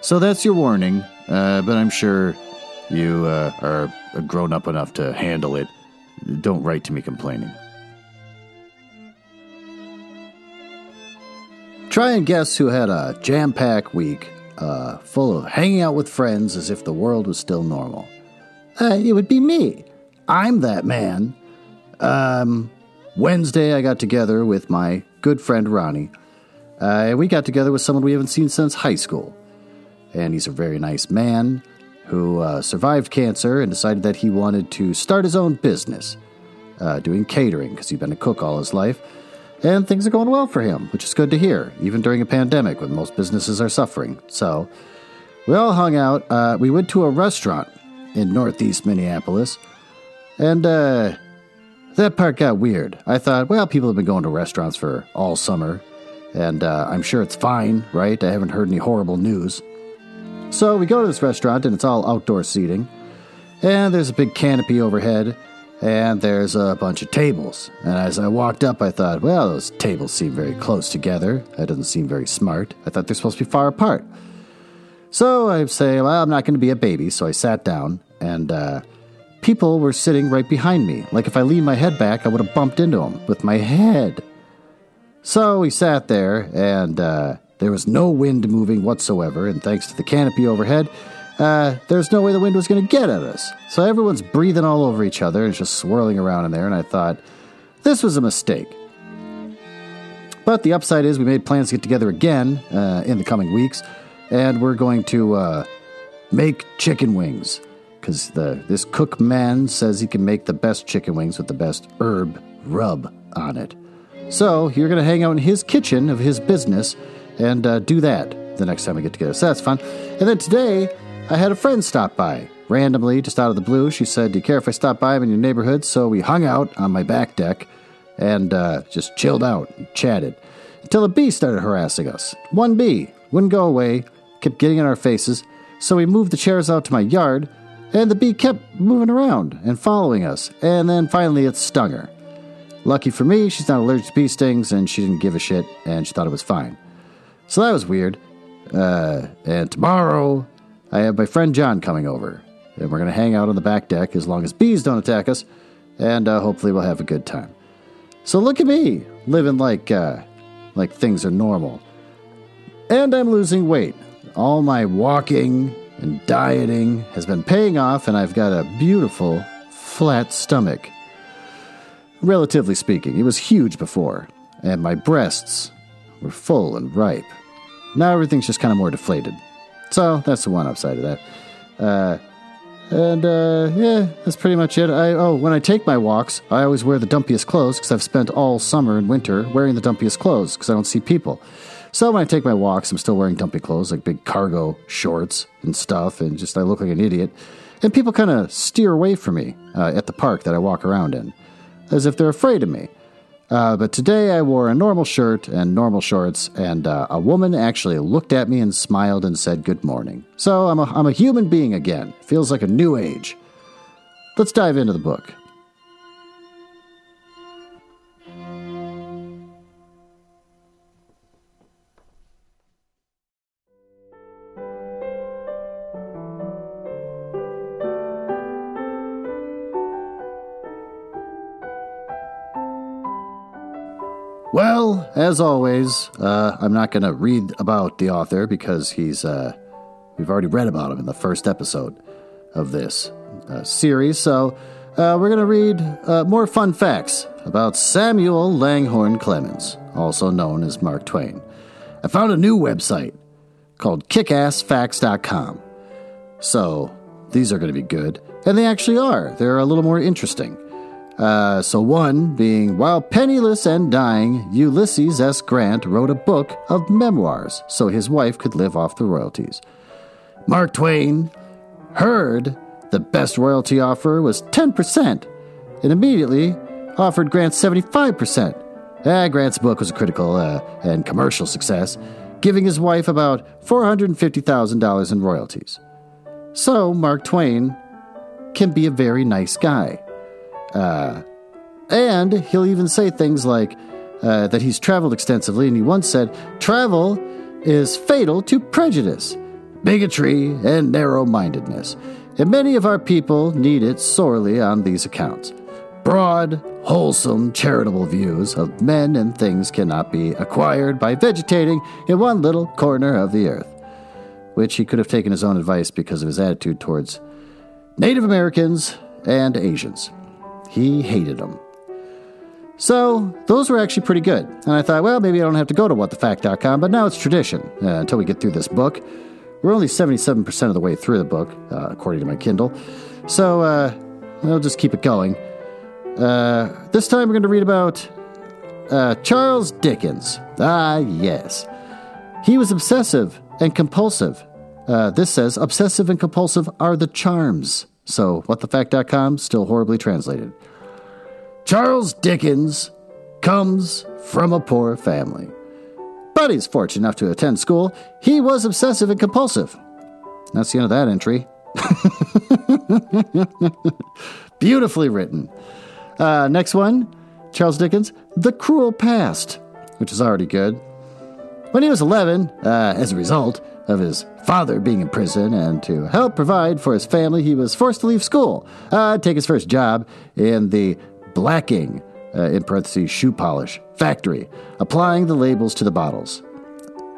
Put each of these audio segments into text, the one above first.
So that's your warning, uh, but I'm sure you uh, are grown up enough to handle it. Don't write to me complaining. Try and guess who had a jam packed week uh, full of hanging out with friends as if the world was still normal. Uh, it would be me. I'm that man. Um, Wednesday, I got together with my good friend Ronnie. Uh, we got together with someone we haven't seen since high school. And he's a very nice man who uh, survived cancer and decided that he wanted to start his own business, uh, doing catering because he'd been a cook all his life. And things are going well for him, which is good to hear, even during a pandemic when most businesses are suffering. So, we all hung out. Uh, we went to a restaurant in northeast Minneapolis, and uh, that part got weird. I thought, well, people have been going to restaurants for all summer, and uh, I'm sure it's fine, right? I haven't heard any horrible news. So we go to this restaurant, and it's all outdoor seating, and there's a big canopy overhead, and there's a bunch of tables. And as I walked up, I thought, well, those tables seem very close together. That doesn't seem very smart. I thought they're supposed to be far apart. So I say, well, I'm not going to be a baby. So I sat down, and uh, people were sitting right behind me. Like if I leaned my head back, I would have bumped into them with my head. So we sat there, and uh, there was no wind moving whatsoever. And thanks to the canopy overhead, uh, there's no way the wind was going to get at us. So everyone's breathing all over each other and just swirling around in there. And I thought, this was a mistake. But the upside is we made plans to get together again uh, in the coming weeks, and we're going to uh, make chicken wings because this cook man says he can make the best chicken wings with the best herb rub on it. So you're going to hang out in his kitchen of his business and uh, do that the next time we get together. So that's fun. And then today I had a friend stop by randomly, just out of the blue. She said, "Do you care if I stop by in your neighborhood?" So we hung out on my back deck and uh, just chilled out and chatted until a bee started harassing us. One bee wouldn't go away, kept getting in our faces. So we moved the chairs out to my yard, and the bee kept moving around and following us. And then finally, it stung her. Lucky for me, she's not allergic to bee stings, and she didn't give a shit, and she thought it was fine. So that was weird. Uh, and tomorrow, I have my friend John coming over, and we're going to hang out on the back deck as long as bees don't attack us, and uh, hopefully we'll have a good time. So look at me, living like uh, like things are normal, and I'm losing weight. All my walking and dieting has been paying off, and I've got a beautiful flat stomach. Relatively speaking, it was huge before, and my breasts were full and ripe. Now everything's just kind of more deflated. So that's the one upside of that. Uh, and uh, yeah, that's pretty much it. I oh, when I take my walks, I always wear the dumpiest clothes because I've spent all summer and winter wearing the dumpiest clothes because I don't see people. So when I take my walks, I'm still wearing dumpy clothes like big cargo shorts and stuff, and just I look like an idiot. And people kind of steer away from me uh, at the park that I walk around in, as if they're afraid of me. Uh, but today I wore a normal shirt and normal shorts, and uh, a woman actually looked at me and smiled and said good morning. So I'm a, I'm a human being again. Feels like a new age. Let's dive into the book. As always, uh, I'm not going to read about the author because he's uh, we've already read about him in the first episode of this uh, series. So uh, we're going to read uh, more fun facts about Samuel Langhorne Clemens, also known as Mark Twain. I found a new website called kickassfacts.com. So these are going to be good, and they actually are. They're a little more interesting. Uh, so, one being, while penniless and dying, Ulysses S. Grant wrote a book of memoirs so his wife could live off the royalties. Mark Twain heard the best royalty offer was 10% and immediately offered Grant 75%. Ah, Grant's book was a critical uh, and commercial success, giving his wife about $450,000 in royalties. So, Mark Twain can be a very nice guy. Uh, and he'll even say things like uh, that he's traveled extensively, and he once said, Travel is fatal to prejudice, bigotry, and narrow mindedness, and many of our people need it sorely on these accounts. Broad, wholesome, charitable views of men and things cannot be acquired by vegetating in one little corner of the earth. Which he could have taken his own advice because of his attitude towards Native Americans and Asians. He hated them. So, those were actually pretty good. And I thought, well, maybe I don't have to go to whatthefact.com, but now it's tradition uh, until we get through this book. We're only 77% of the way through the book, uh, according to my Kindle. So, uh, we'll just keep it going. Uh, this time we're going to read about uh, Charles Dickens. Ah, yes. He was obsessive and compulsive. Uh, this says obsessive and compulsive are the charms. So, whatthefact.com, still horribly translated. Charles Dickens comes from a poor family. But he's fortunate enough to attend school. He was obsessive and compulsive. That's the end of that entry. Beautifully written. Uh, next one Charles Dickens, The Cruel Past, which is already good. When he was 11, uh, as a result of his father being in prison and to help provide for his family, he was forced to leave school, uh, take his first job in the blacking, uh, in parentheses, shoe polish, factory, applying the labels to the bottles.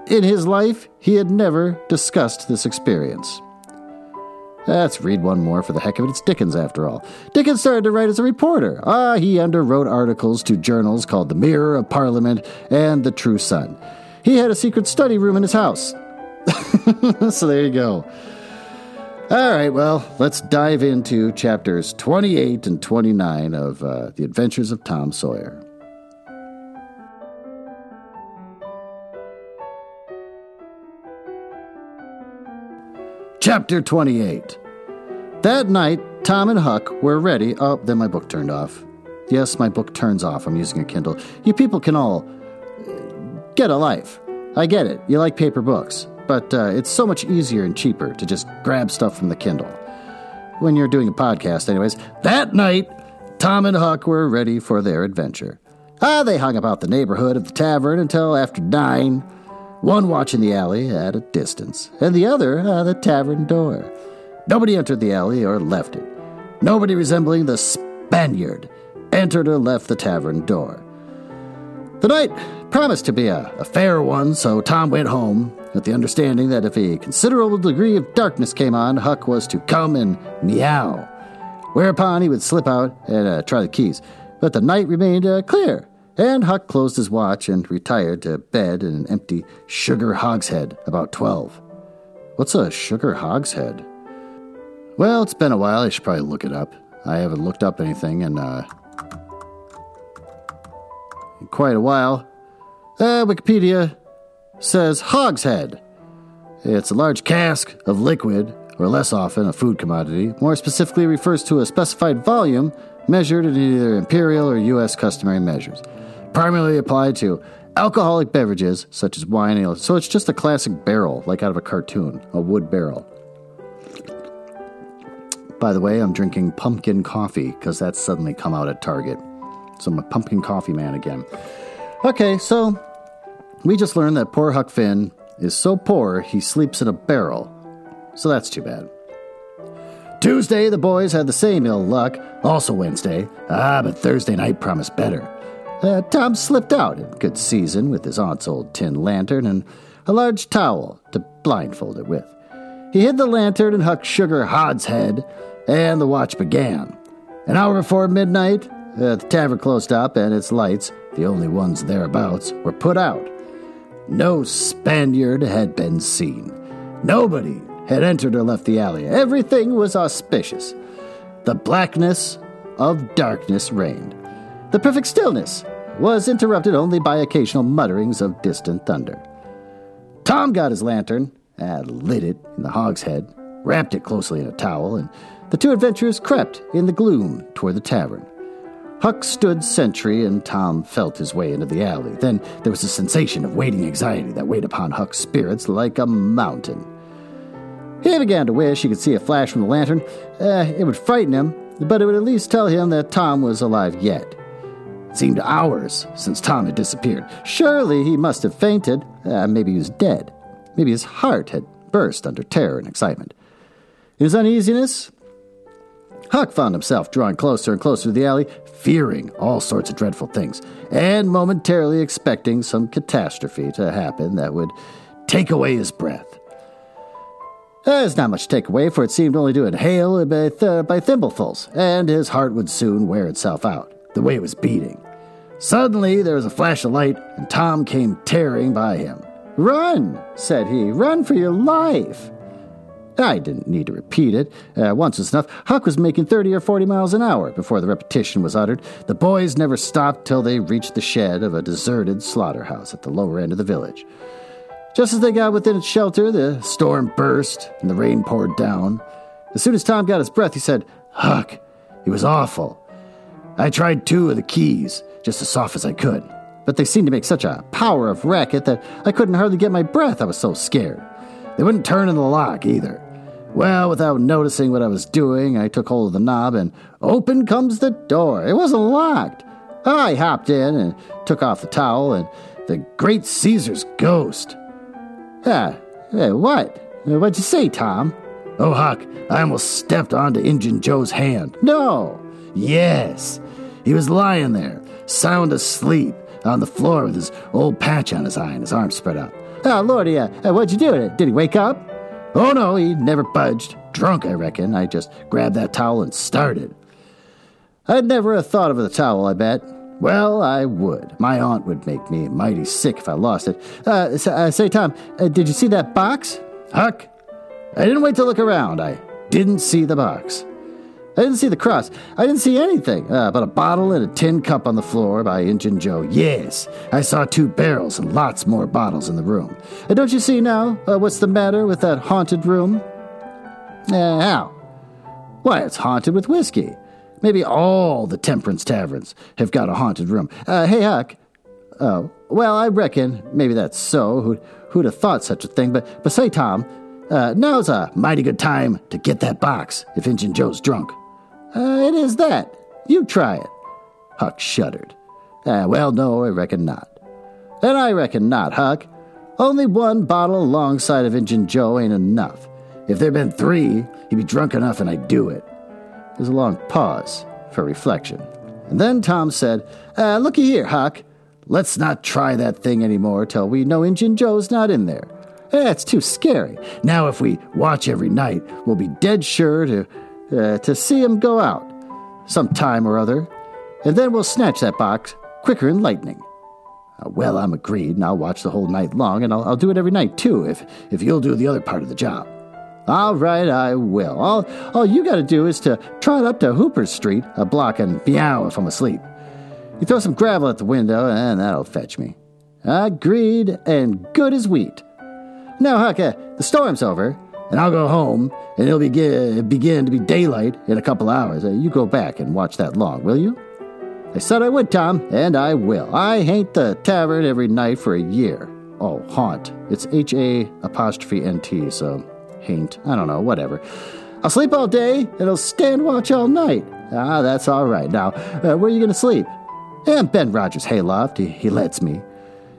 In his life, he had never discussed this experience. Let's read one more for the heck of it. It's Dickens, after all. Dickens started to write as a reporter. Ah, he underwrote articles to journals called The Mirror of Parliament and The True Sun. He had a secret study room in his house. so there you go. All right, well, let's dive into chapters 28 and 29 of uh, The Adventures of Tom Sawyer. Chapter 28 That night, Tom and Huck were ready. Oh, then my book turned off. Yes, my book turns off. I'm using a Kindle. You people can all get a life. I get it. You like paper books but uh, it's so much easier and cheaper to just grab stuff from the Kindle. When you're doing a podcast, anyways. That night, Tom and Huck were ready for their adventure. Ah, they hung about the neighborhood of the tavern until after nine, one watching the alley at a distance, and the other at the tavern door. Nobody entered the alley or left it. Nobody resembling the Spaniard entered or left the tavern door. The night promised to be a, a fair one, so Tom went home with the understanding that if a considerable degree of darkness came on, Huck was to come and meow. Whereupon he would slip out and uh, try the keys. But the night remained uh, clear, and Huck closed his watch and retired to bed in an empty sugar hogshead about 12. What's a sugar hogshead? Well, it's been a while. I should probably look it up. I haven't looked up anything in, uh, in quite a while. Uh, Wikipedia says hogshead. It's a large cask of liquid, or less often a food commodity. More specifically, refers to a specified volume measured in either imperial or U.S. customary measures. Primarily applied to alcoholic beverages such as wine and ale. So it's just a classic barrel, like out of a cartoon, a wood barrel. By the way, I'm drinking pumpkin coffee because that's suddenly come out at Target. So I'm a pumpkin coffee man again. Okay, so we just learned that poor Huck Finn is so poor he sleeps in a barrel. So that's too bad. Tuesday, the boys had the same ill luck. Also Wednesday. Ah, but Thursday night promised better. Uh, Tom slipped out in good season with his aunt's old tin lantern and a large towel to blindfold it with. He hid the lantern in Huck's sugar hogshead, and the watch began. An hour before midnight, uh, the tavern closed up, and its lights, the only ones thereabouts, were put out. No Spaniard had been seen. Nobody had entered or left the alley. Everything was auspicious. The blackness of darkness reigned. The perfect stillness was interrupted only by occasional mutterings of distant thunder. Tom got his lantern uh, lit it in the hogshead, wrapped it closely in a towel, and the two adventurers crept in the gloom toward the tavern. Huck stood sentry, and Tom felt his way into the alley. Then there was a sensation of waiting anxiety that weighed upon Huck's spirits like a mountain. He began to wish he could see a flash from the lantern. Uh, it would frighten him, but it would at least tell him that Tom was alive yet. It seemed hours since Tom had disappeared. Surely he must have fainted. Uh, maybe he was dead. Maybe his heart had burst under terror and excitement. In his uneasiness, Huck found himself drawing closer and closer to the alley, fearing all sorts of dreadful things, and momentarily expecting some catastrophe to happen that would take away his breath. There's not much to take away, for it seemed only to inhale by, th- by thimblefuls, and his heart would soon wear itself out, the way it was beating. Suddenly, there was a flash of light, and Tom came tearing by him. Run, said he, run for your life. I didn't need to repeat it. Uh, once was enough. Huck was making 30 or 40 miles an hour before the repetition was uttered. The boys never stopped till they reached the shed of a deserted slaughterhouse at the lower end of the village. Just as they got within its shelter, the storm burst and the rain poured down. As soon as Tom got his breath, he said, Huck, it was awful. I tried two of the keys, just as soft as I could, but they seemed to make such a power of racket that I couldn't hardly get my breath. I was so scared. They wouldn't turn in the lock either. Well, without noticing what I was doing, I took hold of the knob and open comes the door. It wasn't locked. I hopped in and took off the towel, and the great Caesar's ghost yeah, hey, uh, what? What'd you say, Tom? Oh, Huck, I almost stepped onto Injun Joe's hand. No. Yes. He was lying there, sound asleep, on the floor with his old patch on his eye and his arms spread out. Oh, Lordy, uh, what'd you do? It? Did he wake up? Oh, no, he never budged. Drunk, I reckon. I just grabbed that towel and started. I'd never have thought of the towel, I bet. Well, I would. My aunt would make me mighty sick if I lost it. Uh, uh, say, Tom, uh, did you see that box? Huck, I didn't wait to look around. I didn't see the box. I didn't see the cross. I didn't see anything uh, but a bottle and a tin cup on the floor by Injun Joe. Yes, I saw two barrels and lots more bottles in the room. Uh, don't you see now uh, what's the matter with that haunted room? Uh, how? Why, it's haunted with whiskey. Maybe all the temperance taverns have got a haunted room. Uh, hey, Huck. Oh, well, I reckon maybe that's so. Who'd, who'd have thought such a thing? But, but say, Tom, uh, now's a mighty good time to get that box if Injun Joe's drunk. Uh, it is that. You try it. Huck shuddered. Uh, well, no, I reckon not. And I reckon not, Huck. Only one bottle alongside of Injun Joe ain't enough. If there'd been three, he'd be drunk enough and I'd do it. There's a long pause for reflection. And then Tom said, uh, Looky here, Huck. Let's not try that thing anymore till we know Injun Joe's not in there. That's too scary. Now, if we watch every night, we'll be dead sure to, uh, to see him go out some time or other, and then we'll snatch that box quicker than lightning. Uh, well, I'm agreed, and I'll watch the whole night long, and I'll, I'll do it every night too, if, if you'll do the other part of the job. All right, I will. All, all you got to do is to trot up to Hooper Street, a block, and meow if I'm asleep. You throw some gravel at the window, and that'll fetch me. Agreed, and good as wheat. Now, Huck, uh, the storm's over, and I'll go home, and it'll begin, begin to be daylight in a couple hours. You go back and watch that long, will you? I said I would, Tom, and I will. I haunt the tavern every night for a year. Oh, haunt. It's H A apostrophe N T, so Haint. I don't know, whatever. I'll sleep all day and I'll stand watch all night. Ah, that's all right. Now, uh, where are you going to sleep? And Ben Rogers' hayloft. He, he lets me.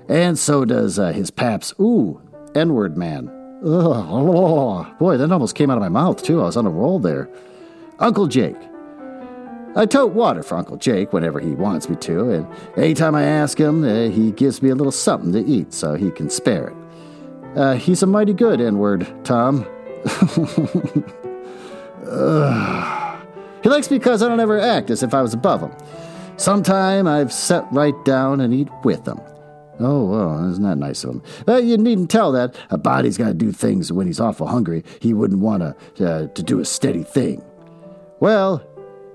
And so does uh, his paps. Ooh, N word man. Ugh, boy, that almost came out of my mouth, too. I was on a roll there. Uncle Jake. I tote water for Uncle Jake whenever he wants me to, and anytime I ask him, uh, he gives me a little something to eat so he can spare it. Uh, he's a mighty good N word, Tom. he likes me because I don't ever act as if I was above him. Sometime I've sat right down and eat with him. Oh, well, isn't that nice of him? You needn't tell that. A body's got to do things when he's awful hungry. He wouldn't want to, uh, to do a steady thing. Well,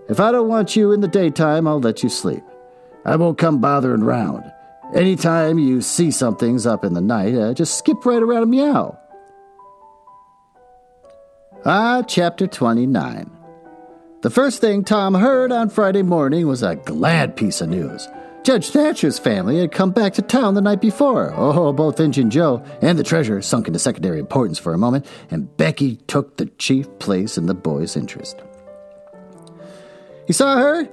if I don't want you in the daytime, I'll let you sleep. I won't come bothering round. Anytime you see something's up in the night, uh, just skip right around and meow. Ah, chapter 29. The first thing Tom heard on Friday morning was a glad piece of news. Judge Thatcher's family had come back to town the night before. Oh, both Injun Joe and the treasure sunk into secondary importance for a moment, and Becky took the chief place in the boy's interest. He saw her,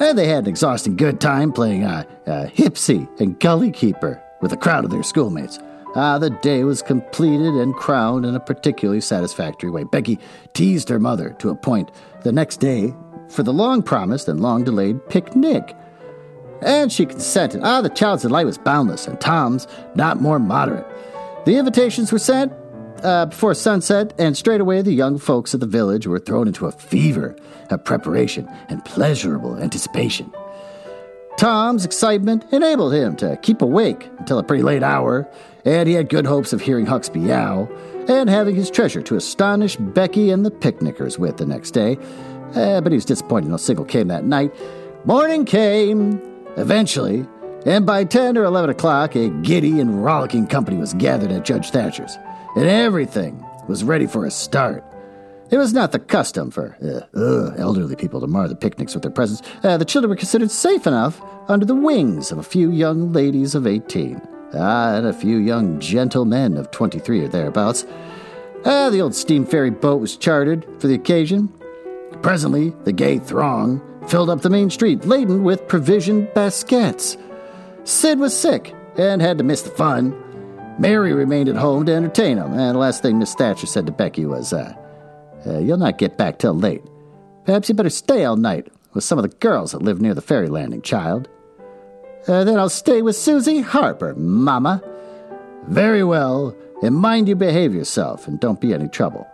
and they had an exhausting good time playing uh, uh, Hipsy and Gully Keeper with a crowd of their schoolmates. Ah, the day was completed and crowned in a particularly satisfactory way. Becky teased her mother to a point the next day for the long promised and long delayed picnic. And she consented. Ah, the child's delight was boundless, and Tom's not more moderate. The invitations were sent uh, before sunset, and straightway the young folks of the village were thrown into a fever of preparation and pleasurable anticipation. Tom's excitement enabled him to keep awake until a pretty late hour, and he had good hopes of hearing Huck's meow and having his treasure to astonish Becky and the picnickers with the next day. Uh, but he was disappointed no signal came that night. Morning came, eventually, and by 10 or 11 o'clock, a giddy and rollicking company was gathered at Judge Thatcher's, and everything was ready for a start. It was not the custom for uh, uh, elderly people to mar the picnics with their presence. Uh, the children were considered safe enough under the wings of a few young ladies of 18. Ah, and a few young gentlemen of 23 or thereabouts. Ah, the old steam ferry boat was chartered for the occasion. Presently, the gay throng filled up the main street, laden with provision baskets. Sid was sick and had to miss the fun. Mary remained at home to entertain him, and the last thing Miss Thatcher said to Becky was, uh, uh, you'll not get back till late. Perhaps you better stay all night with some of the girls that live near the ferry landing, child. Uh, then I'll stay with Susie Harper, Mama. Very well, and mind you behave yourself and don't be any trouble.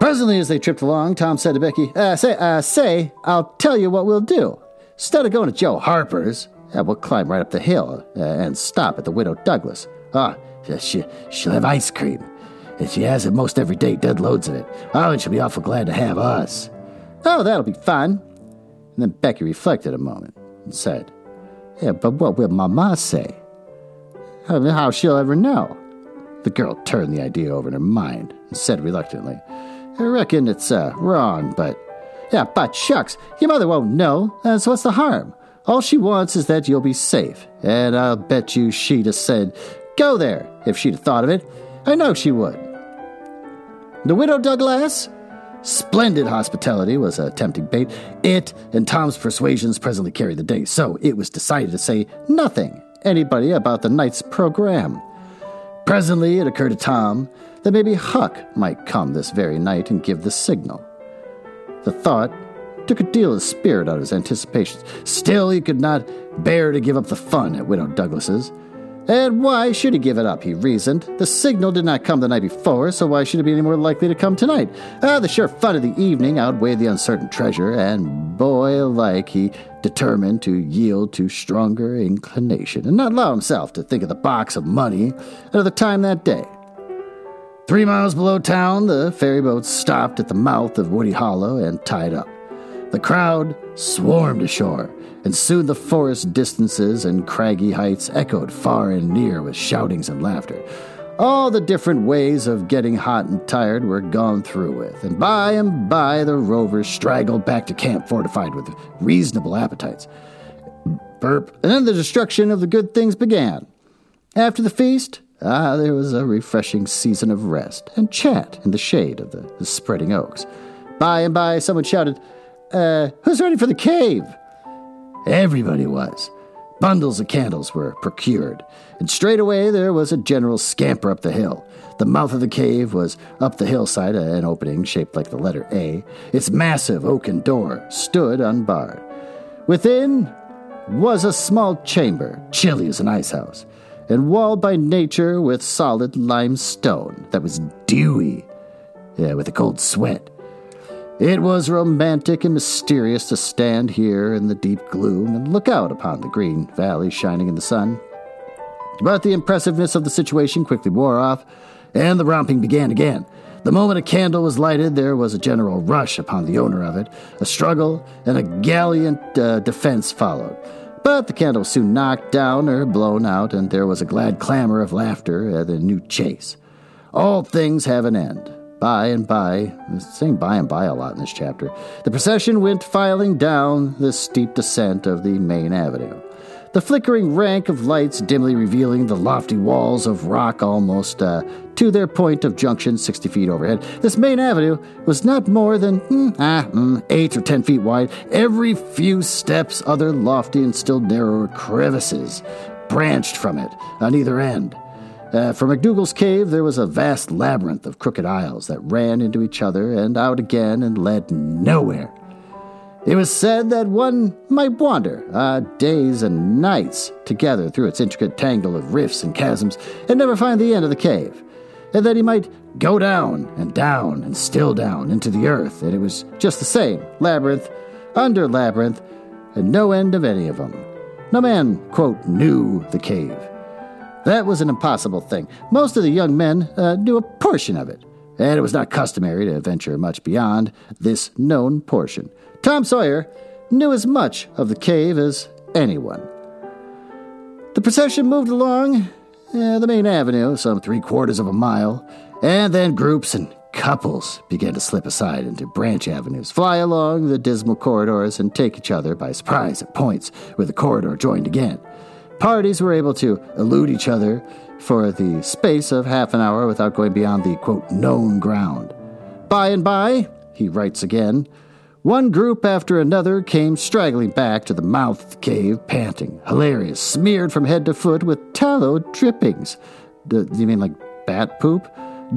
Presently, as they tripped along, Tom said to Becky, uh, say, uh, say, I'll tell you what we'll do. Instead of going to Joe Harper's, uh, we'll climb right up the hill uh, and stop at the Widow Douglas. Ah, she, she'll have ice cream and she has it most every day, dead loads of it. Oh, and she'll be awful glad to have us. Oh, that'll be fun. And then Becky reflected a moment and said, Yeah, but what will Mama say? How she'll ever know? The girl turned the idea over in her mind and said reluctantly, I reckon it's uh, wrong, but. Yeah, but shucks, your mother won't know, uh, so what's the harm? All she wants is that you'll be safe, and I'll bet you she'd have said, Go there, if she'd have thought of it. I know she would. The widow Douglas? Splendid hospitality was a tempting bait. It and Tom's persuasions presently carried the day, so it was decided to say nothing, anybody, about the night's program. Presently, it occurred to Tom that maybe Huck might come this very night and give the signal. The thought took a deal of spirit out of his anticipations. Still, he could not bear to give up the fun at Widow Douglas's. And why should he give it up, he reasoned. The signal did not come the night before, so why should it be any more likely to come tonight? Ah, the sheer fun of the evening outweighed the uncertain treasure, and boy like he determined to yield to stronger inclination and not allow himself to think of the box of money and of the time that day. Three miles below town, the ferryboat stopped at the mouth of Woody Hollow and tied up. The crowd swarmed ashore, and soon the forest distances and craggy heights echoed far and near with shoutings and laughter. All the different ways of getting hot and tired were gone through with, and by and by the rovers straggled back to camp fortified with reasonable appetites. Burp, and then the destruction of the good things began. After the feast, ah, there was a refreshing season of rest and chat in the shade of the, the spreading oaks. By and by, someone shouted, uh, who's ready for the cave? Everybody was. Bundles of candles were procured, and straightway there was a general scamper up the hill. The mouth of the cave was up the hillside, an opening shaped like the letter A. Its massive oaken door stood unbarred. Within was a small chamber, chilly as an ice house, and walled by nature with solid limestone that was dewy, yeah, with a cold sweat. It was romantic and mysterious to stand here in the deep gloom and look out upon the green valley shining in the sun. But the impressiveness of the situation quickly wore off, and the romping began again. The moment a candle was lighted, there was a general rush upon the owner of it. A struggle and a gallant uh, defense followed. But the candle was soon knocked down or blown out, and there was a glad clamor of laughter at the new chase. All things have an end. by and by, saying by and by a lot in this chapter, the procession went filing down the steep descent of the main avenue. The flickering rank of lights dimly revealing the lofty walls of rock almost uh, to their point of junction 60 feet overhead. This main avenue was not more than mm, ah, mm, 8 or 10 feet wide. Every few steps, other lofty and still narrower crevices branched from it on either end. Uh, from McDougal's cave, there was a vast labyrinth of crooked aisles that ran into each other and out again and led nowhere. It was said that one might wander uh, days and nights together through its intricate tangle of rifts and chasms and never find the end of the cave, and that he might go down and down and still down into the earth, and it was just the same labyrinth under labyrinth, and no end of any of them. No man, quote, knew the cave. That was an impossible thing. Most of the young men uh, knew a portion of it, and it was not customary to venture much beyond this known portion. Tom Sawyer knew as much of the cave as anyone. The procession moved along uh, the main avenue, some three quarters of a mile, and then groups and couples began to slip aside into branch avenues, fly along the dismal corridors, and take each other by surprise at points where the corridor joined again. Parties were able to elude each other for the space of half an hour without going beyond the quote known ground. By and by, he writes again, one group after another came straggling back to the mouth of the cave, panting, hilarious, smeared from head to foot with tallow drippings. Do you mean like bat poop?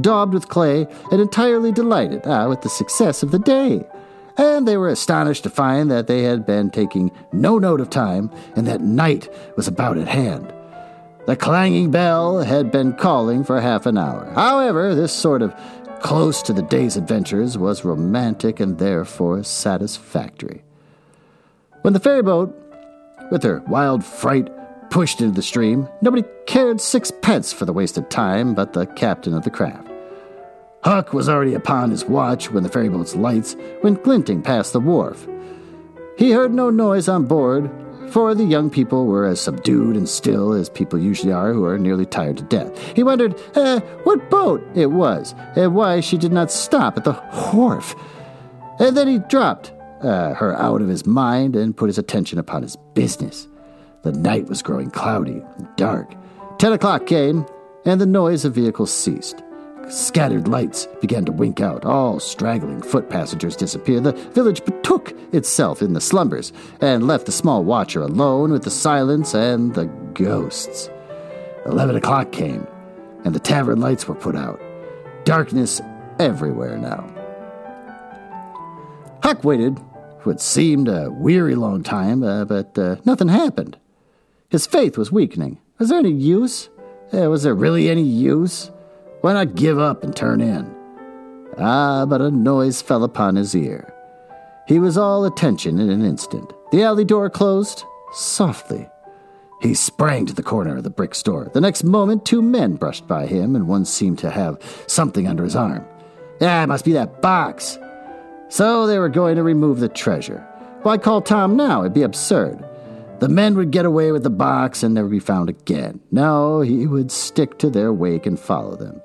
Daubed with clay and entirely delighted ah, with the success of the day. And they were astonished to find that they had been taking no note of time and that night was about at hand. The clanging bell had been calling for half an hour. However, this sort of close to the day's adventures, was romantic and therefore satisfactory. When the ferryboat, with her wild fright, pushed into the stream, nobody cared sixpence for the wasted time but the captain of the craft. Huck was already upon his watch when the ferryboat's lights went glinting past the wharf. He heard no noise on board for the young people were as subdued and still as people usually are who are nearly tired to death. He wondered uh, what boat it was and why she did not stop at the wharf. And then he dropped uh, her out of his mind and put his attention upon his business. The night was growing cloudy and dark. Ten o'clock came, and the noise of vehicles ceased. Scattered lights began to wink out. All straggling foot passengers disappeared. The village betook itself in the slumbers and left the small watcher alone with the silence and the ghosts. Eleven o'clock came, and the tavern lights were put out. Darkness everywhere now. Huck waited for what seemed a weary long time, uh, but uh, nothing happened. His faith was weakening. Was there any use? Uh, was there really any use? Why not give up and turn in? Ah, but a noise fell upon his ear. He was all attention in an instant. The alley door closed softly. He sprang to the corner of the brick store. The next moment, two men brushed by him, and one seemed to have something under his arm. Ah, it must be that box. So they were going to remove the treasure. Why call Tom now? It'd be absurd. The men would get away with the box and never be found again. No, he would stick to their wake and follow them.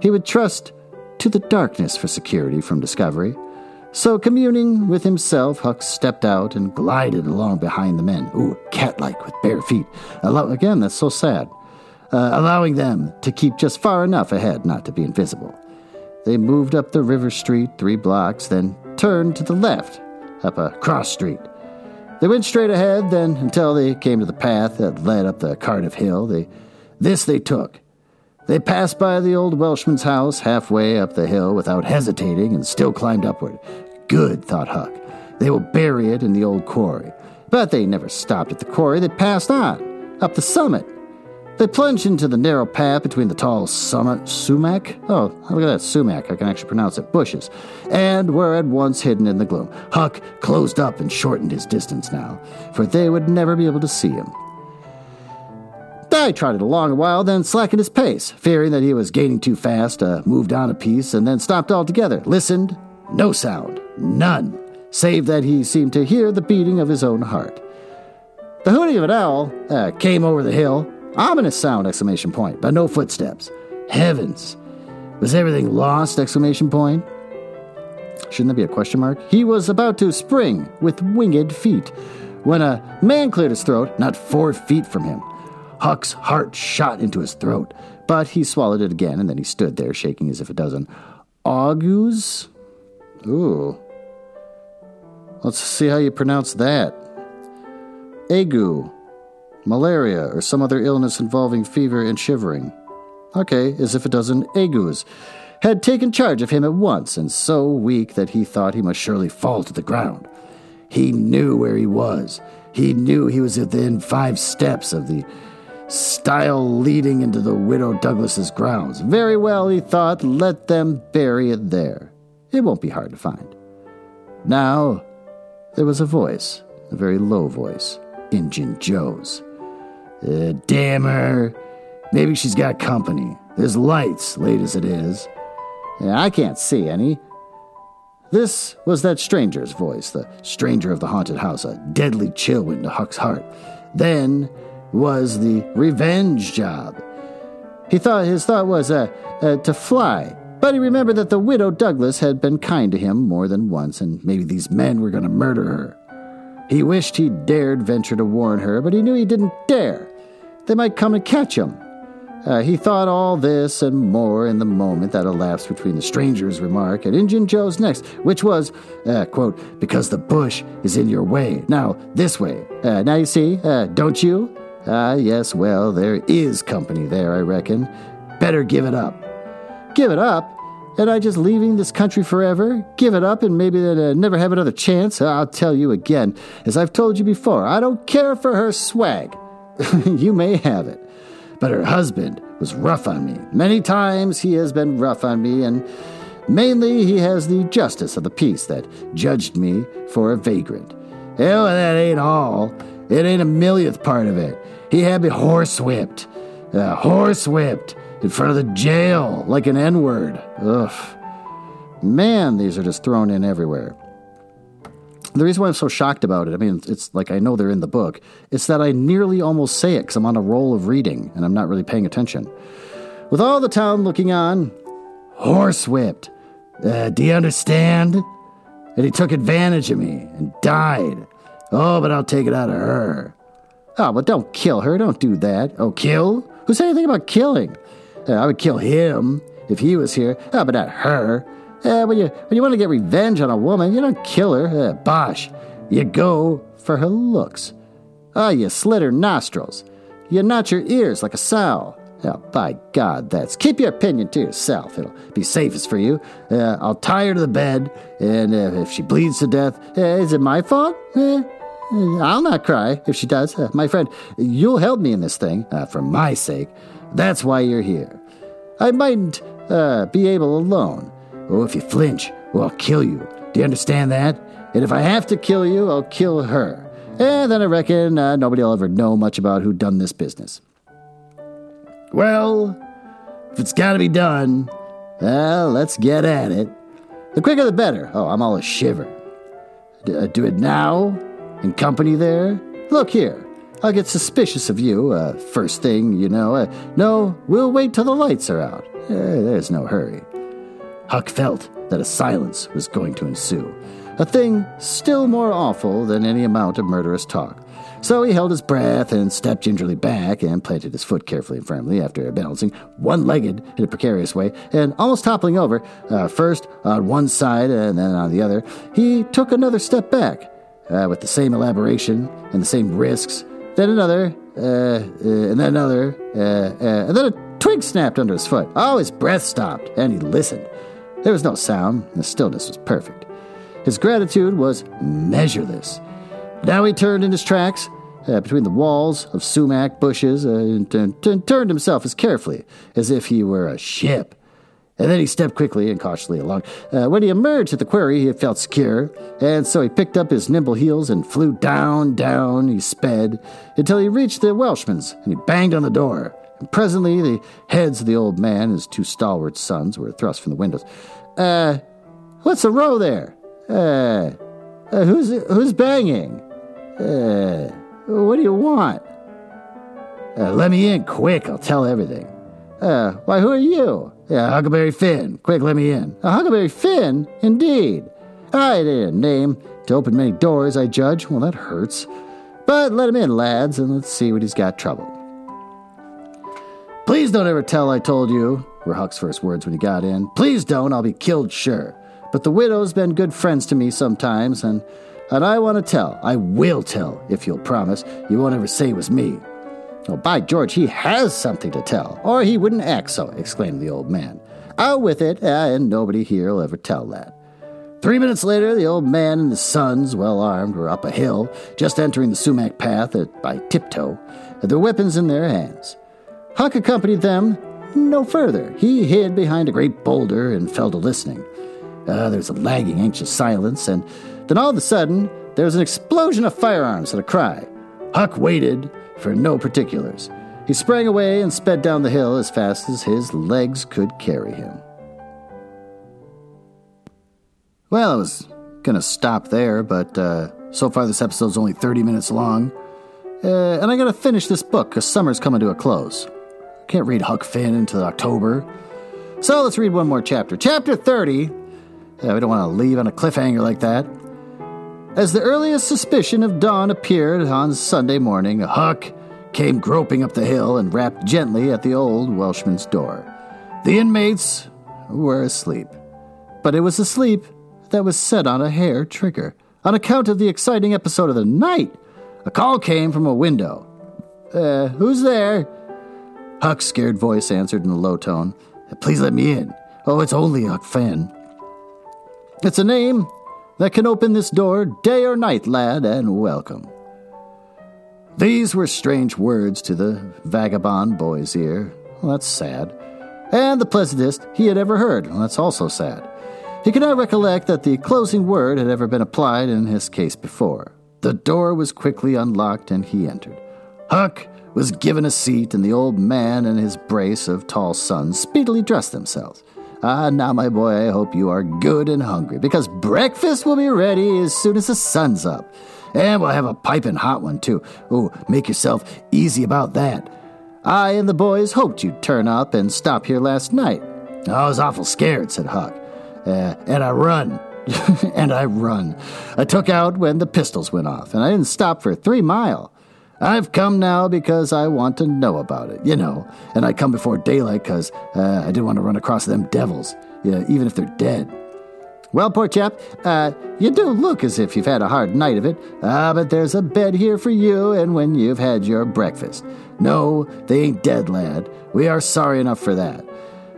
He would trust to the darkness for security from discovery. So, communing with himself, Huck stepped out and glided along behind the men. Ooh, cat like with bare feet. Allow- Again, that's so sad. Uh, allowing them to keep just far enough ahead not to be invisible. They moved up the river street three blocks, then turned to the left, up a cross street. They went straight ahead, then until they came to the path that led up the Cardiff Hill. They, this they took, they passed by the old Welshman's house halfway up the hill without hesitating and still climbed upward. Good, thought Huck. They will bury it in the old quarry. But they never stopped at the quarry. They passed on, up the summit. They plunged into the narrow path between the tall summit sumac. Oh, look at that sumac. I can actually pronounce it. Bushes. And were at once hidden in the gloom. Huck closed up and shortened his distance now, for they would never be able to see him. I trotted along a while, then slackened his pace, fearing that he was gaining too fast, uh, moved on a piece, and then stopped altogether. Listened, no sound, none, save that he seemed to hear the beating of his own heart. The hooting of an owl uh, came over the hill, ominous sound! Exclamation point, but no footsteps. Heavens! Was everything lost? Exclamation point. Shouldn't that be a question mark? He was about to spring with winged feet when a man cleared his throat, not four feet from him. Huck's heart shot into his throat, but he swallowed it again, and then he stood there shaking as if a dozen augus. Ooh. Let's see how you pronounce that. Ague, malaria, or some other illness involving fever and shivering. Okay, as if a dozen agues had taken charge of him at once, and so weak that he thought he must surely fall to the ground. He knew where he was. He knew he was within five steps of the stile leading into the widow Douglas's grounds. Very well, he thought, let them bury it there. It won't be hard to find. Now, there was a voice, a very low voice, Injun Joe's. Uh, damn her. Maybe she's got company. There's lights, late as it is. I can't see any. This was that stranger's voice, the stranger of the haunted house. A deadly chill went into Huck's heart. Then was the revenge job. He thought his thought was uh, uh, to fly, but he remembered that the widow Douglas had been kind to him more than once, and maybe these men were going to murder her. He wished he dared venture to warn her, but he knew he didn't dare. They might come and catch him. Uh, he thought all this and more in the moment that elapsed between the stranger's remark and Injun Joe's next, which was, uh, quote, because the bush is in your way. Now, this way. Uh, now you see, uh, don't you? Ah, yes, well, there is company there, I reckon. Better give it up. Give it up? And I just leaving this country forever? Give it up and maybe uh, never have another chance? I'll tell you again, as I've told you before, I don't care for her swag. you may have it. But her husband was rough on me. Many times he has been rough on me, and mainly he has the justice of the peace that judged me for a vagrant. Hell, that ain't all. It ain't a millionth part of it. He had me horsewhipped. Uh, horsewhipped in front of the jail like an N word. Ugh. Man, these are just thrown in everywhere. The reason why I'm so shocked about it, I mean, it's like I know they're in the book, it's that I nearly almost say it because I'm on a roll of reading and I'm not really paying attention. With all the town looking on, horsewhipped. Uh, do you understand? And he took advantage of me and died. Oh, but I'll take it out of her. Oh, but don't kill her. Don't do that. Oh, kill? Who said anything about killing? Uh, I would kill him if he was here. Oh, but not her. Uh, when you when you want to get revenge on a woman, you don't kill her. Uh, bosh. You go for her looks. Ah, oh, you slit her nostrils. You notch her ears like a sow. Oh, by God, that's keep your opinion to yourself. It'll be safest for you. Uh, I'll tie her to the bed, and uh, if she bleeds to death, uh, is it my fault? Uh, I'll not cry if she does. Uh, my friend, you'll help me in this thing, uh, for my sake. That's why you're here. I mightn't be able alone, Oh, if you flinch, well, I'll kill you. Do you understand that? And if I have to kill you, I'll kill her. And then I reckon uh, nobody will ever know much about who done this business. Well, if it's got to be done, well, let's get at it. The quicker the better. Oh, I'm all a shiver. D- uh, do it now? In company there? Look here. I'll get suspicious of you, uh, first thing you know. Uh, no, we'll wait till the lights are out. Uh, there's no hurry. Huck felt that a silence was going to ensue, a thing still more awful than any amount of murderous talk. So he held his breath and stepped gingerly back and planted his foot carefully and firmly after balancing one legged in a precarious way and almost toppling over, uh, first on one side and then on the other. He took another step back uh, with the same elaboration and the same risks. Then another, uh, uh and then another, uh, uh, and then a twig snapped under his foot. Oh, his breath stopped, and he listened. There was no sound, the stillness was perfect. His gratitude was measureless. Now he turned in his tracks uh, between the walls of sumac bushes and, and, and turned himself as carefully as if he were a ship. And then he stepped quickly and cautiously along. Uh, when he emerged at the quarry, he felt secure, and so he picked up his nimble heels and flew down, down, he sped, until he reached the Welshman's, and he banged on the door. And presently, the heads of the old man and his two stalwart sons were thrust from the windows. Uh, what's the row there? Uh, uh who's who's banging? Uh, what do you want? Uh, let me in quick. I'll tell everything. Uh, why, who are you? Yeah, Huckleberry Finn. Quick, let me in. A Huckleberry Finn? Indeed. I didn't name to open many doors, I judge. Well, that hurts. But let him in, lads, and let's see what he's got trouble. Please don't ever tell I told you, were Huck's first words when he got in. Please don't, I'll be killed sure. But the widow's been good friends to me sometimes, and, and I want to tell. I will tell, if you'll promise. You won't ever say it was me. Oh, by George, he has something to tell, or he wouldn't act so, exclaimed the old man. Out with it, and nobody here will ever tell that. Three minutes later, the old man and his sons, well armed, were up a hill, just entering the sumac path at, by tiptoe, their weapons in their hands. Huck accompanied them no further. He hid behind a great boulder and fell to listening. Uh, there was a lagging, anxious silence, and then all of a sudden, there was an explosion of firearms and a cry. Huck waited for no particulars. He sprang away and sped down the hill as fast as his legs could carry him. Well, I was going to stop there, but uh, so far this episode's only 30 minutes long. Uh, and I got to finish this book because summer's coming to a close. Can't read Huck Finn until October. So let's read one more chapter. Chapter 30. Yeah, we don't want to leave on a cliffhanger like that. As the earliest suspicion of dawn appeared on Sunday morning, Huck came groping up the hill and rapped gently at the old Welshman's door. The inmates were asleep. But it was a sleep that was set on a hair trigger. On account of the exciting episode of the night, a call came from a window. Uh, who's there? Huck's scared voice answered in a low tone. Please let me in. Oh, it's only Huck Finn. It's a name that can open this door day or night, lad, and welcome. These were strange words to the vagabond boy's ear. Well, that's sad. And the pleasantest he had ever heard. Well, that's also sad. He could not recollect that the closing word had ever been applied in his case before. The door was quickly unlocked and he entered. Huck was given a seat, and the old man and his brace of tall sons speedily dressed themselves. Ah, now, my boy, I hope you are good and hungry, because breakfast will be ready as soon as the sun's up. And we'll have a piping hot one, too. Oh, make yourself easy about that. I and the boys hoped you'd turn up and stop here last night. I was awful scared, said Huck. Uh, and I run. and I run. I took out when the pistols went off, and I didn't stop for three mile. I've come now because I want to know about it, you know. And I come before daylight because uh, I didn't want to run across them devils, yeah, even if they're dead. Well, poor chap, uh, you do look as if you've had a hard night of it. Ah, but there's a bed here for you and when you've had your breakfast. No, they ain't dead, lad. We are sorry enough for that.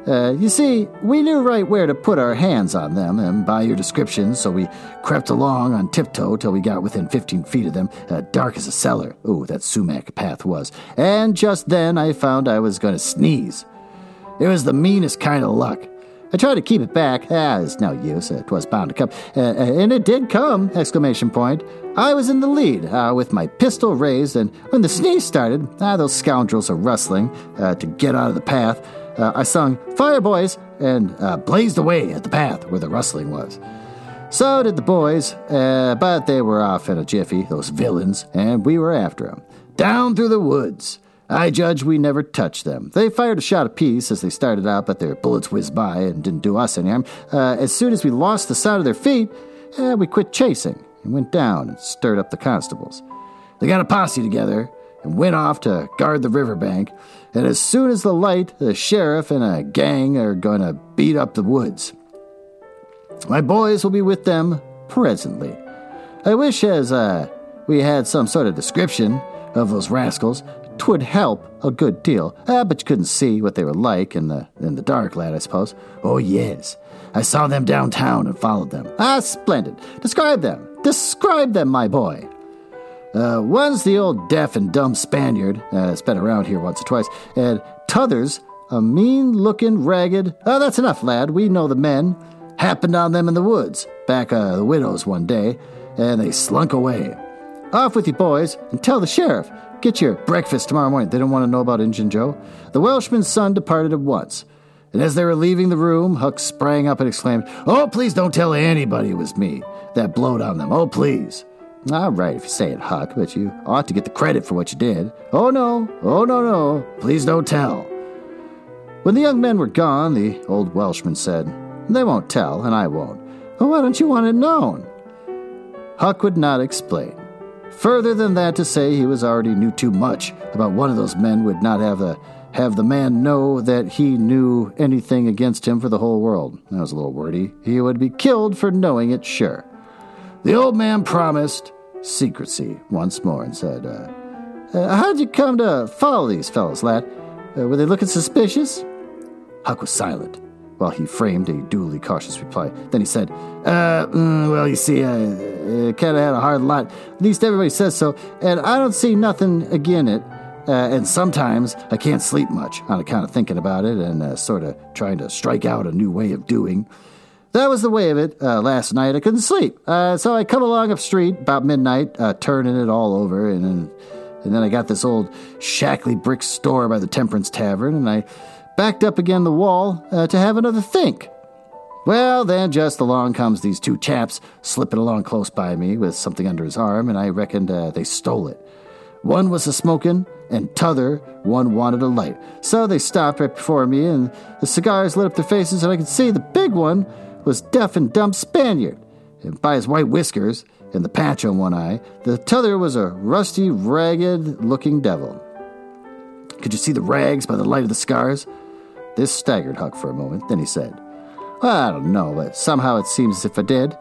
Uh, you see, we knew right where to put our hands on them, and by your description, so we crept along on tiptoe till we got within 15 feet of them, uh, dark as a cellar. Oh, that sumac path was. And just then I found I was going to sneeze. It was the meanest kind of luck. I tried to keep it back. Ah, it's no use. It was bound to come. Uh, uh, and it did come! Exclamation point. I was in the lead, uh, with my pistol raised, and when the sneeze started, ah, those scoundrels are rustling uh, to get out of the path. Uh, I sung Fire Boys and uh, blazed away at the path where the rustling was. So did the boys, but they were off in a jiffy, those villains, and we were after them. Down through the woods. I judge we never touched them. They fired a shot apiece as they started out, but their bullets whizzed by and didn't do us any harm. Uh, as soon as we lost the sound of their feet, uh, we quit chasing and went down and stirred up the constables. They got a posse together and went off to guard the riverbank, and as soon as the light, the sheriff and a gang are going to beat up the woods. My boys will be with them presently. I wish as uh, we had some sort of description of those rascals, 'Twould help a good deal. Ah, but you couldn't see what they were like in the in the dark, lad, I suppose. Oh yes. I saw them downtown and followed them. Ah, splendid. Describe them. Describe them, my boy. Uh, one's the old deaf and dumb Spaniard, uh, been around here once or twice, and t'other's a mean looking, ragged. Oh, that's enough, lad. We know the men. Happened on them in the woods, back uh, the widow's one day, and they slunk away. Off with you, boys, and tell the sheriff. Get your breakfast tomorrow morning. They don't want to know about Injun Joe. The Welshman's son departed at once. And as they were leaving the room, Huck sprang up and exclaimed, Oh, please don't tell anybody it was me that blowed on them. Oh, please. All right, if you say it, Huck, but you ought to get the credit for what you did. Oh, no. Oh, no, no. Please don't tell. When the young men were gone, the old Welshman said, They won't tell, and I won't. Well, why don't you want it known? Huck would not explain. Further than that to say he was already knew too much about one of those men would not have the have the man know that he knew anything against him for the whole world. That was a little wordy. He would be killed for knowing it, sure. The old man promised secrecy once more and said, uh, uh, How'd you come to follow these fellows, lad? Uh, were they looking suspicious? Huck was silent while he framed a duly cautious reply. Then he said, uh, mm, well, you see, I uh, kind of had a hard lot. At least everybody says so, and I don't see nothing agin it. Uh, and sometimes I can't sleep much on account of thinking about it and uh, sort of trying to strike out a new way of doing. That was the way of it. Uh, last night I couldn't sleep, uh, so I come along up street about midnight, uh, turning it all over, and then, and then I got this old shackly brick store by the Temperance Tavern, and I backed up again the wall uh, to have another think. Well, then just along comes these two chaps slipping along close by me with something under his arm, and I reckoned they stole it. One was a smoking, and t'other one wanted a light. So they stopped right before me, and the cigars lit up their faces, and I could see the big one was deaf and dumb Spaniard, and by his white whiskers and the patch on one eye, the t'other was a rusty, ragged looking devil. Could you see the rags by the light of the scars? This staggered Huck for a moment. Then he said, I don't know, but somehow it seems as if I did.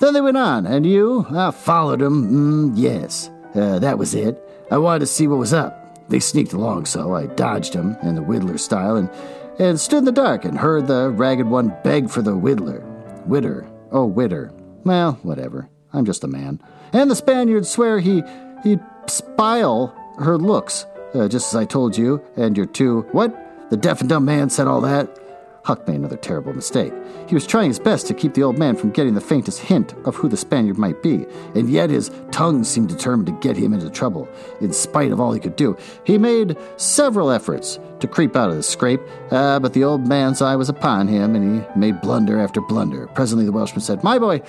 Then they went on, and you? I followed them, mm, yes. Uh, that was it. I wanted to see what was up. They sneaked along, so I dodged them in the whittler style and, and stood in the dark and heard the ragged one beg for the whittler. Witter. Oh, Witter. Well, whatever. I'm just a man. And the Spaniard swear he he'd spile her looks, uh, just as I told you and your two. What? The deaf and dumb man said all that? Huck made another terrible mistake. He was trying his best to keep the old man from getting the faintest hint of who the Spaniard might be, and yet his tongue seemed determined to get him into trouble, in spite of all he could do. He made several efforts to creep out of the scrape, uh, but the old man's eye was upon him, and he made blunder after blunder. Presently, the Welshman said, My boy,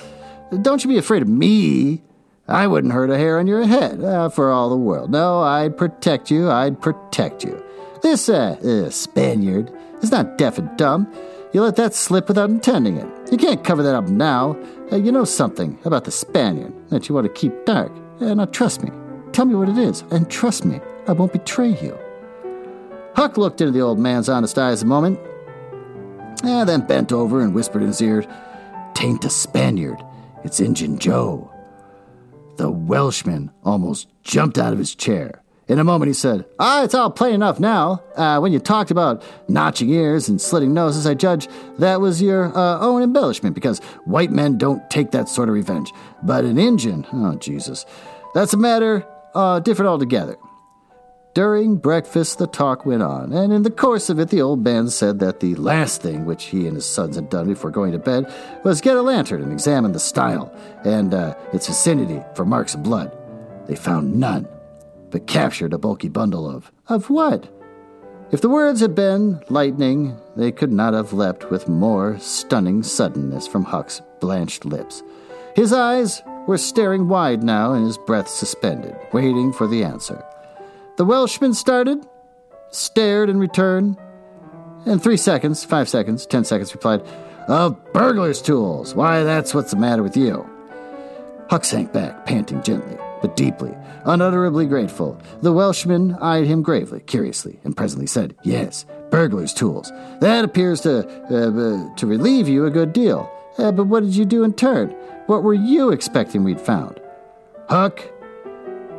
don't you be afraid of me. I wouldn't hurt a hair on your head uh, for all the world. No, I'd protect you. I'd protect you. This uh, uh, Spaniard is not deaf and dumb. You let that slip without intending it. You can't cover that up now. Uh, you know something about the Spaniard that you want to keep dark. Uh, now, trust me. Tell me what it is, and trust me, I won't betray you. Huck looked into the old man's honest eyes a moment, and then bent over and whispered in his ear, Tain't a Spaniard, it's Injun Joe. The Welshman almost jumped out of his chair. In a moment, he said, Ah, it's all plain enough now. Uh, when you talked about notching ears and slitting noses, I judge that was your uh, own embellishment because white men don't take that sort of revenge. But an Injun, oh, Jesus, that's a matter uh, different altogether. During breakfast, the talk went on, and in the course of it, the old man said that the last thing which he and his sons had done before going to bed was get a lantern and examine the stile and uh, its vicinity for marks of blood. They found none but captured a bulky bundle of. Of what? If the words had been lightning, they could not have leapt with more stunning suddenness from Huck's blanched lips. His eyes were staring wide now and his breath suspended, waiting for the answer. The Welshman started, stared in return, and three seconds, five seconds, ten seconds replied, Of burglar's tools. Why, that's what's the matter with you. Huck sank back, panting gently but deeply, unutterably grateful. The Welshman eyed him gravely, curiously, and presently said, Yes, burglar's tools. That appears to, uh, uh, to relieve you a good deal. Uh, but what did you do in turn? What were you expecting we'd found? Huck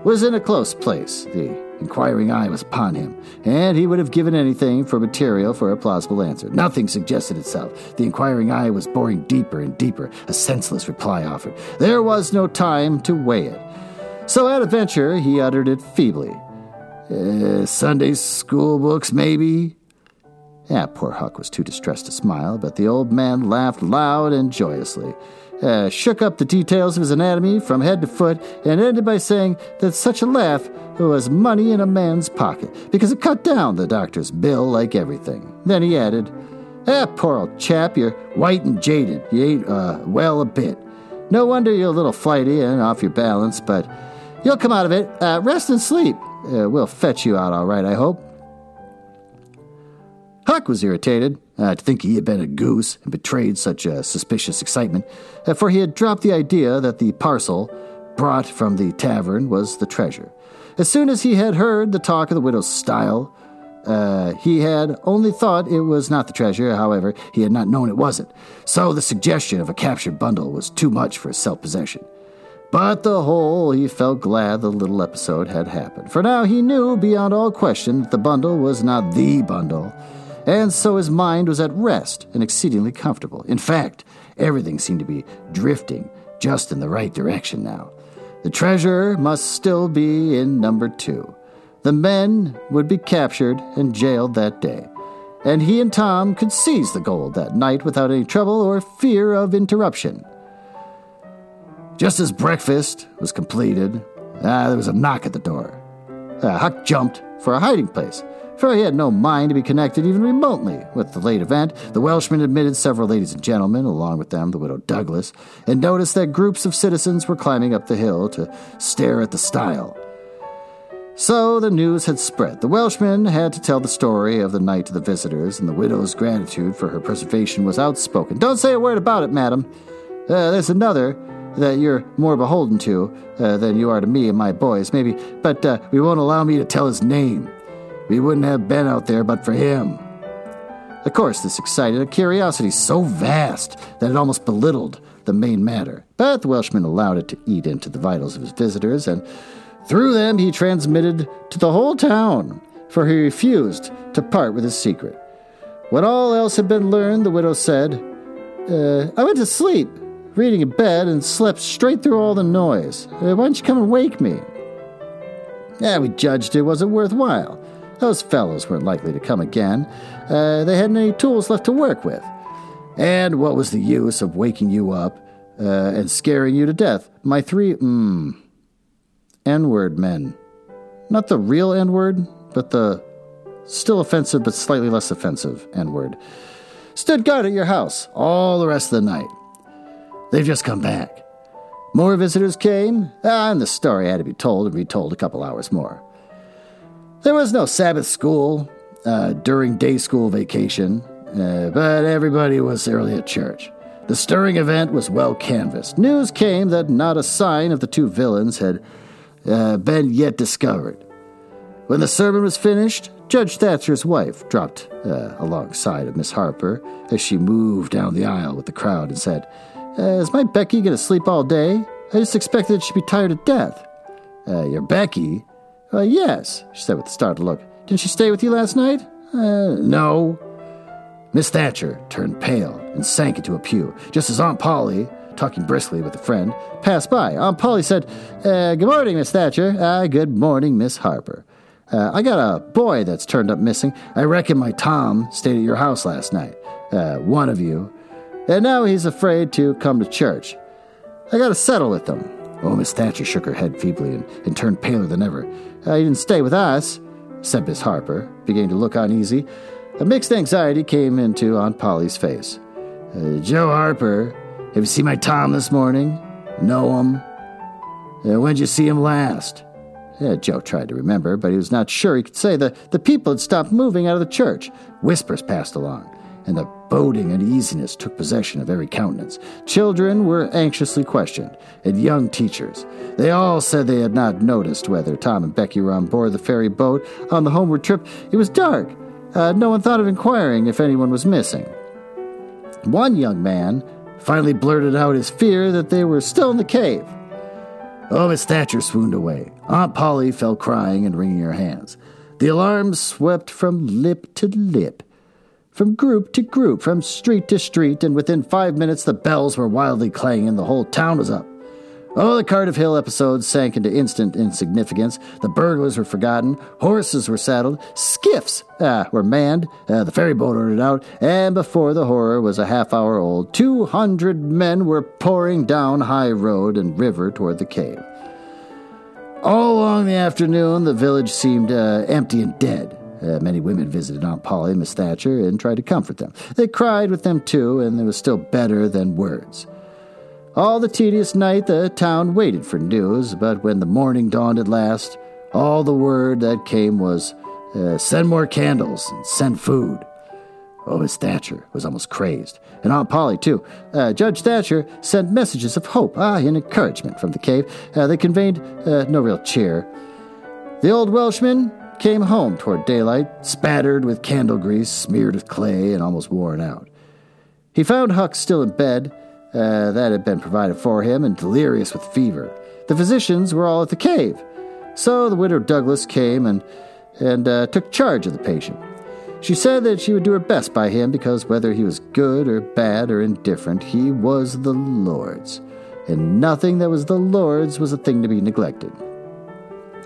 was in a close place. The inquiring eye was upon him, and he would have given anything for material for a plausible answer. Nothing suggested itself. The inquiring eye was boring deeper and deeper. A senseless reply offered. There was no time to weigh it. So at a venture, he uttered it feebly. Uh, Sunday school books, maybe? Yeah, poor Huck was too distressed to smile, but the old man laughed loud and joyously, uh, shook up the details of his anatomy from head to foot, and ended by saying that such a laugh was money in a man's pocket, because it cut down the doctor's bill like everything. Then he added, Ah, poor old chap, you're white and jaded. You ain't, uh, well a bit. No wonder you're a little flighty and off your balance, but You'll come out of it. Uh, rest and sleep. Uh, we'll fetch you out all right, I hope. Huck was irritated uh, to think he had been a goose and betrayed such a suspicious excitement, uh, for he had dropped the idea that the parcel brought from the tavern was the treasure. As soon as he had heard the talk of the widow's stile, uh, he had only thought it was not the treasure, however, he had not known it wasn't. So the suggestion of a captured bundle was too much for his self possession. But the whole, he felt glad the little episode had happened. For now he knew beyond all question that the bundle was not the bundle, and so his mind was at rest and exceedingly comfortable. In fact, everything seemed to be drifting just in the right direction now. The treasure must still be in number two. The men would be captured and jailed that day, and he and Tom could seize the gold that night without any trouble or fear of interruption. Just as breakfast was completed, uh, there was a knock at the door. Uh, Huck jumped for a hiding place, for he had no mind to be connected even remotely with the late event. The Welshman admitted several ladies and gentlemen, along with them the widow Douglas, and noticed that groups of citizens were climbing up the hill to stare at the stile. So the news had spread. The Welshman had to tell the story of the night to the visitors, and the widow's gratitude for her preservation was outspoken. Don't say a word about it, madam. Uh, there's another that you're more beholden to uh, than you are to me and my boys, maybe, but uh, we won't allow me to tell his name. We wouldn't have been out there but for him. Of course, this excited a curiosity so vast that it almost belittled the main matter. But the Welshman allowed it to eat into the vitals of his visitors, and through them he transmitted to the whole town, for he refused to part with his secret. When all else had been learned, the widow said, uh, I went to sleep reading in bed and slept straight through all the noise. Uh, why don't you come and wake me? Yeah, we judged it wasn't worthwhile. Those fellows weren't likely to come again. Uh, they hadn't any tools left to work with. And what was the use of waking you up uh, and scaring you to death? My three, mmm, N word men. Not the real N word, but the still offensive but slightly less offensive N word. Stood guard at your house all the rest of the night. They've just come back. More visitors came, ah, and the story had to be told and retold a couple hours more. There was no Sabbath school uh, during day school vacation, uh, but everybody was early at church. The stirring event was well canvassed. News came that not a sign of the two villains had uh, been yet discovered. When the sermon was finished, Judge Thatcher's wife dropped uh, alongside of Miss Harper as she moved down the aisle with the crowd and said, uh, is my Becky going to sleep all day? I just expected she'd be tired to death. Uh, your Becky? Uh, yes, she said with a startled look. Didn't she stay with you last night? Uh, no. Miss Thatcher turned pale and sank into a pew, just as Aunt Polly, talking briskly with a friend, passed by. Aunt Polly said, uh, Good morning, Miss Thatcher. Uh, good morning, Miss Harper. Uh, I got a boy that's turned up missing. I reckon my Tom stayed at your house last night. Uh, one of you and now he's afraid to come to church. I gotta settle with them. Oh, Miss Thatcher shook her head feebly and, and turned paler than ever. Uh, he didn't stay with us, said Miss Harper, beginning to look uneasy. A mixed anxiety came into Aunt Polly's face. Uh, Joe Harper, have you seen my Tom this morning? Know him? Uh, when'd you see him last? Yeah, Joe tried to remember, but he was not sure he could say. The, the people had stopped moving out of the church. Whispers passed along and a boding uneasiness took possession of every countenance. Children were anxiously questioned, and young teachers. They all said they had not noticed whether Tom and Becky were on board the ferry boat on the homeward trip. It was dark. Uh, no one thought of inquiring if anyone was missing. One young man finally blurted out his fear that they were still in the cave. Oh, Miss Thatcher swooned away. Aunt Polly fell crying and wringing her hands. The alarm swept from lip to lip from group to group, from street to street, and within five minutes the bells were wildly clanging and the whole town was up. Oh, the Cardiff Hill episode sank into instant insignificance. The burglars were forgotten. Horses were saddled. Skiffs ah, were manned. Uh, the ferry boat ordered out. And before the horror was a half hour old, 200 men were pouring down High Road and river toward the cave. All along the afternoon, the village seemed uh, empty and dead. Uh, many women visited Aunt Polly and Miss Thatcher and tried to comfort them. They cried with them too, and it was still better than words. All the tedious night the town waited for news, but when the morning dawned at last, all the word that came was, uh, Send more candles and send food. Oh, Miss Thatcher was almost crazed. And Aunt Polly, too. Uh, Judge Thatcher sent messages of hope, ah, and encouragement from the cave. Uh, they conveyed uh, no real cheer. The old Welshman came home toward daylight, spattered with candle grease, smeared with clay, and almost worn out. He found Huck still in bed, uh, that had been provided for him, and delirious with fever. The physicians were all at the cave. So the widow Douglas came and, and uh, took charge of the patient. She said that she would do her best by him because whether he was good or bad or indifferent, he was the Lord's. And nothing that was the Lord's was a thing to be neglected.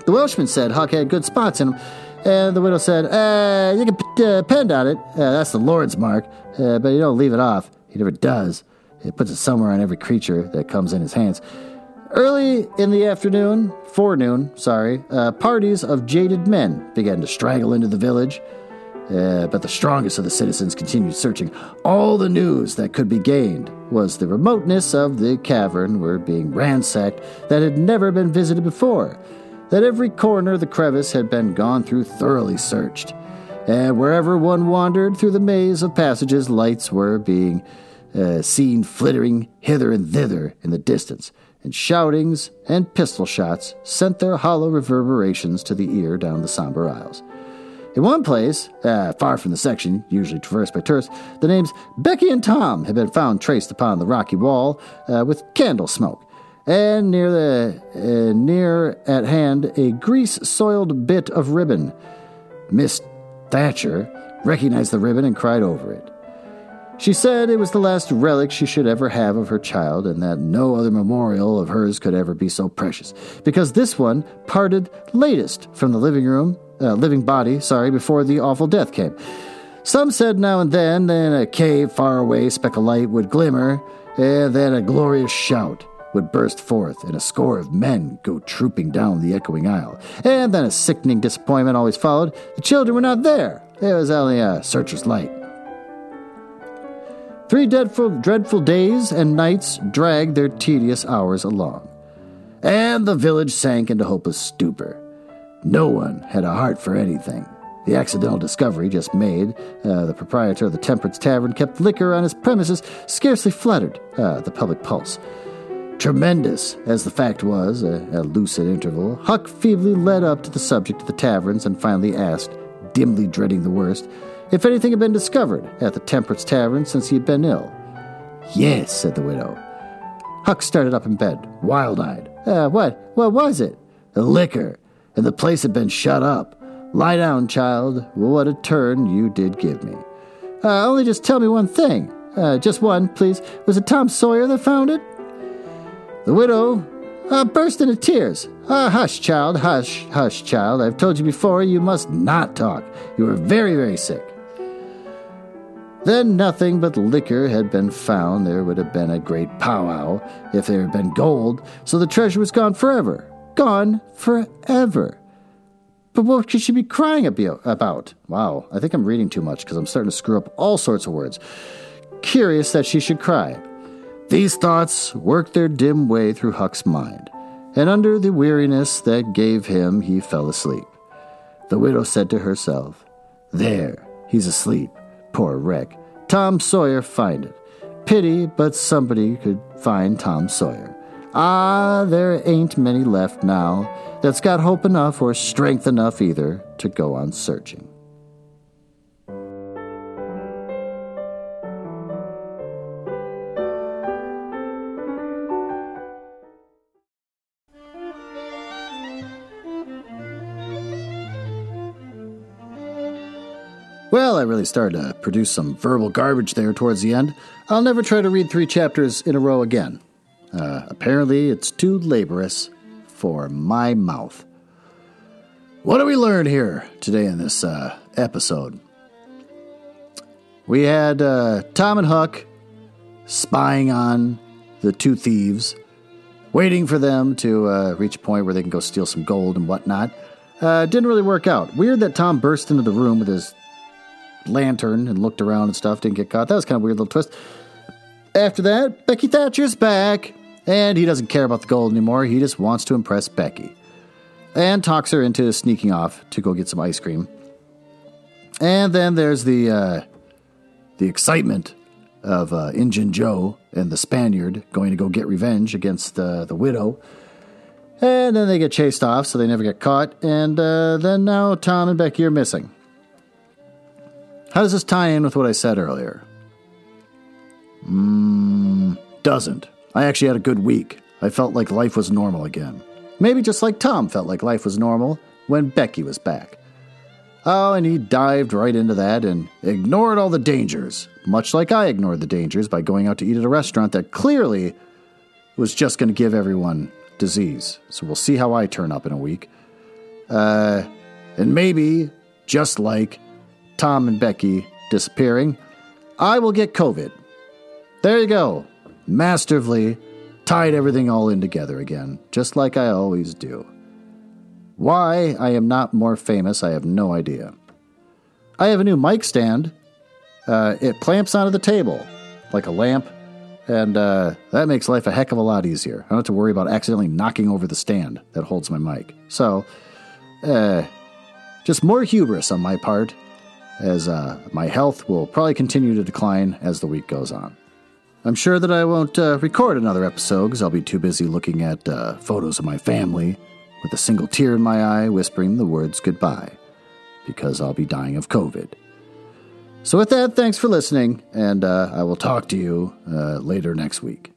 The Welshman said Huck had good spots in him, and the widow said, uh, You can uh, depend on it. Uh, that's the Lord's mark, uh, but he don't leave it off. He never does. He puts it somewhere on every creature that comes in his hands. Early in the afternoon, forenoon, sorry, uh, parties of jaded men began to straggle into the village. Uh, but the strongest of the citizens continued searching. All the news that could be gained was the remoteness of the cavern were being ransacked that had never been visited before, that every corner of the crevice had been gone through thoroughly searched, and wherever one wandered through the maze of passages, lights were being uh, seen flittering hither and thither in the distance, and shoutings and pistol shots sent their hollow reverberations to the ear down the somber aisles. In one place, uh, far from the section usually traversed by tourists, the names Becky and Tom had been found traced upon the rocky wall uh, with candle smoke, and near the uh, near at hand a grease-soiled bit of ribbon. Miss Thatcher recognized the ribbon and cried over it. She said it was the last relic she should ever have of her child, and that no other memorial of hers could ever be so precious, because this one parted latest from the living room uh, living body, sorry, before the awful death came. Some said now and then, in a cave far away, speck of light would glimmer, and then a glorious shout would burst forth, and a score of men go trooping down the echoing aisle. And then a sickening disappointment always followed. The children were not there. It was only a searcher's light. Three dreadful, dreadful days and nights dragged their tedious hours along, and the village sank into hopeless stupor. No one had a heart for anything. The accidental discovery just made, uh, the proprietor of the Temperance Tavern kept liquor on his premises, scarcely fluttered uh, the public pulse. Tremendous as the fact was, uh, a lucid interval, Huck feebly led up to the subject of the taverns and finally asked, dimly dreading the worst, if anything had been discovered at the Temperance Tavern since he had been ill. Yes, said the widow. Huck started up in bed, wild eyed. Uh, what? What was it? The liquor and the place had been shut up. Lie down, child. What a turn you did give me. Uh, only just tell me one thing. Uh, just one, please. Was it Tom Sawyer that found it? The widow uh, burst into tears. Uh, hush, child, hush, hush, child. I've told you before you must not talk. You are very, very sick. Then nothing but liquor had been found. There would have been a great powwow if there had been gold, so the treasure was gone forever. Gone forever. But what could she be crying about? Wow, I think I'm reading too much because I'm starting to screw up all sorts of words. Curious that she should cry. These thoughts worked their dim way through Huck's mind, and under the weariness that gave him, he fell asleep. The widow said to herself, There, he's asleep. Poor wreck. Tom Sawyer find it. Pity, but somebody could find Tom Sawyer. Ah, there ain't many left now that's got hope enough or strength enough either to go on searching. Well, I really started to produce some verbal garbage there towards the end. I'll never try to read three chapters in a row again. Uh, apparently, it's too laborious for my mouth. What do we learn here today in this uh, episode? We had uh, Tom and Huck spying on the two thieves, waiting for them to uh, reach a point where they can go steal some gold and whatnot. Uh, didn't really work out. Weird that Tom burst into the room with his lantern and looked around and stuff, didn't get caught. That was kind of weird little twist. After that, Becky Thatcher's back. And he doesn't care about the gold anymore. He just wants to impress Becky. And talks her into sneaking off to go get some ice cream. And then there's the uh, the excitement of uh, Injun Joe and the Spaniard going to go get revenge against uh, the widow. And then they get chased off, so they never get caught. And uh, then now Tom and Becky are missing. How does this tie in with what I said earlier? Mmm, doesn't. I actually had a good week. I felt like life was normal again. Maybe just like Tom felt like life was normal when Becky was back. Oh, and he dived right into that and ignored all the dangers, much like I ignored the dangers by going out to eat at a restaurant that clearly was just going to give everyone disease. So we'll see how I turn up in a week. Uh, and maybe, just like Tom and Becky disappearing, I will get COVID. There you go. Masterfully tied everything all in together again, just like I always do. Why I am not more famous, I have no idea. I have a new mic stand. Uh, it clamps onto the table like a lamp, and uh, that makes life a heck of a lot easier. I don't have to worry about accidentally knocking over the stand that holds my mic. So, uh, just more hubris on my part, as uh, my health will probably continue to decline as the week goes on. I'm sure that I won't uh, record another episode because I'll be too busy looking at uh, photos of my family with a single tear in my eye whispering the words goodbye because I'll be dying of COVID. So, with that, thanks for listening, and uh, I will talk to you uh, later next week.